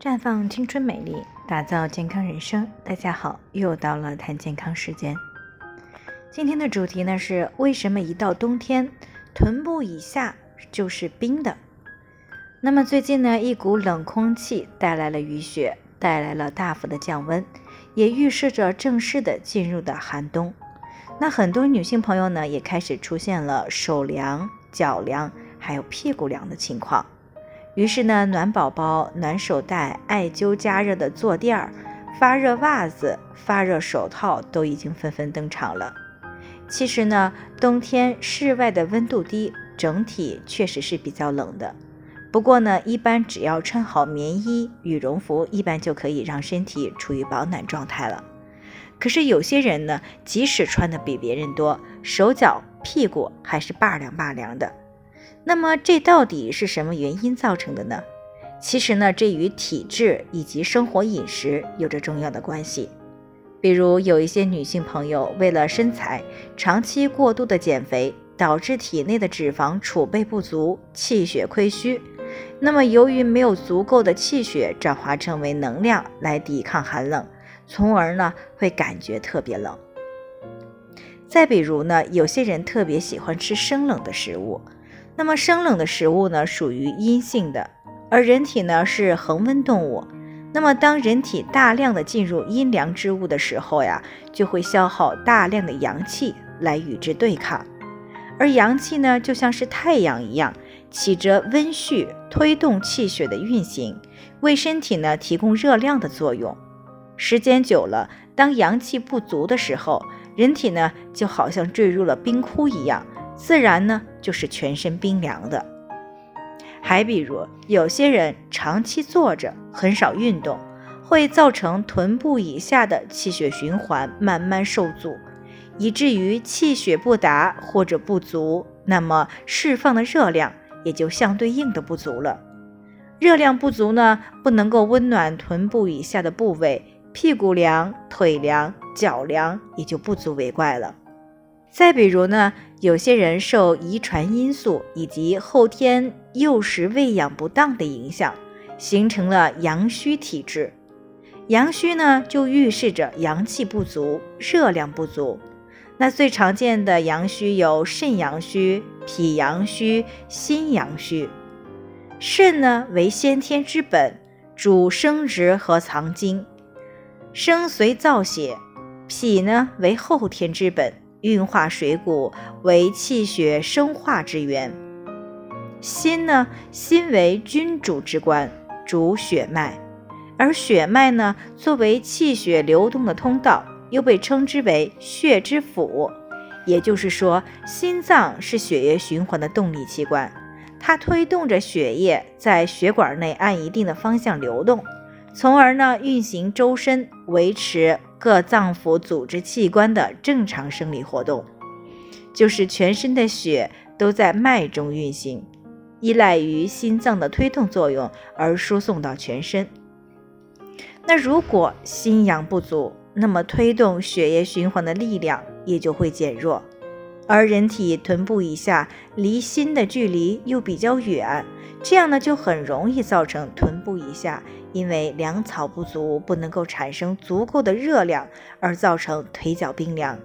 绽放青春美丽，打造健康人生。大家好，又到了谈健康时间。今天的主题呢是为什么一到冬天，臀部以下就是冰的？那么最近呢，一股冷空气带来了雨雪，带来了大幅的降温，也预示着正式的进入的寒冬。那很多女性朋友呢，也开始出现了手凉、脚凉，还有屁股凉的情况。于是呢，暖宝宝、暖手袋、艾灸加热的坐垫儿、发热袜子、发热手套都已经纷纷登场了。其实呢，冬天室外的温度低，整体确实是比较冷的。不过呢，一般只要穿好棉衣、羽绒服，一般就可以让身体处于保暖状态了。可是有些人呢，即使穿的比别人多，手脚、屁股还是拔凉拔凉的。那么这到底是什么原因造成的呢？其实呢，这与体质以及生活饮食有着重要的关系。比如有一些女性朋友为了身材，长期过度的减肥，导致体内的脂肪储备不足，气血亏虚。那么由于没有足够的气血转化成为能量来抵抗寒冷，从而呢会感觉特别冷。再比如呢，有些人特别喜欢吃生冷的食物。那么生冷的食物呢，属于阴性的，而人体呢是恒温动物。那么当人体大量的进入阴凉之物的时候呀，就会消耗大量的阳气来与之对抗。而阳气呢，就像是太阳一样，起着温煦、推动气血的运行，为身体呢提供热量的作用。时间久了，当阳气不足的时候，人体呢就好像坠入了冰窟一样。自然呢，就是全身冰凉的。还比如，有些人长期坐着，很少运动，会造成臀部以下的气血循环慢慢受阻，以至于气血不达或者不足，那么释放的热量也就相对应的不足了。热量不足呢，不能够温暖臀部以下的部位，屁股凉、腿凉、脚凉，也就不足为怪了。再比如呢，有些人受遗传因素以及后天幼时喂养不当的影响，形成了阳虚体质。阳虚呢，就预示着阳气不足、热量不足。那最常见的阳虚有肾阳虚、脾阳虚、心阳虚。肾呢为先天之本，主生殖和藏精，生髓造血；脾呢为后天之本。运化水谷为气血生化之源，心呢，心为君主之官，主血脉，而血脉呢，作为气血流动的通道，又被称之为血之府。也就是说，心脏是血液循环的动力器官，它推动着血液在血管内按一定的方向流动，从而呢，运行周身，维持。各脏腑组织器官的正常生理活动，就是全身的血都在脉中运行，依赖于心脏的推动作用而输送到全身。那如果心阳不足，那么推动血液循环的力量也就会减弱，而人体臀部以下离心的距离又比较远，这样呢就很容易造成臀部以下。因为粮草不足，不能够产生足够的热量，而造成腿脚冰凉。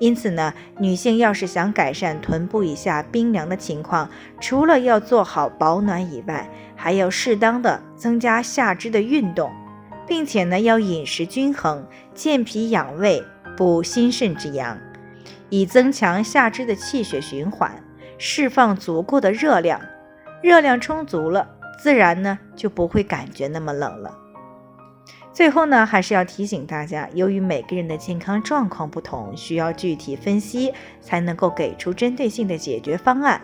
因此呢，女性要是想改善臀部以下冰凉的情况，除了要做好保暖以外，还要适当的增加下肢的运动，并且呢，要饮食均衡，健脾养胃，补心肾之阳，以增强下肢的气血循环，释放足够的热量。热量充足了。自然呢就不会感觉那么冷了。最后呢，还是要提醒大家，由于每个人的健康状况不同，需要具体分析才能够给出针对性的解决方案。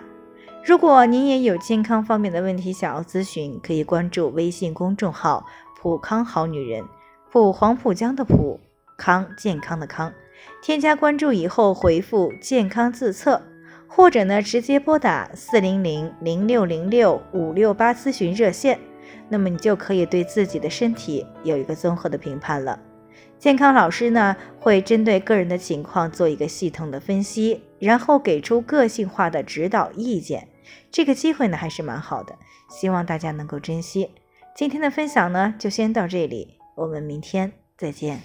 如果您也有健康方面的问题想要咨询，可以关注微信公众号“普康好女人”，普黄浦江的普康健康的康，添加关注以后回复“健康自测”。或者呢，直接拨打四零零零六零六五六八咨询热线，那么你就可以对自己的身体有一个综合的评判了。健康老师呢，会针对个人的情况做一个系统的分析，然后给出个性化的指导意见。这个机会呢，还是蛮好的，希望大家能够珍惜。今天的分享呢，就先到这里，我们明天再见。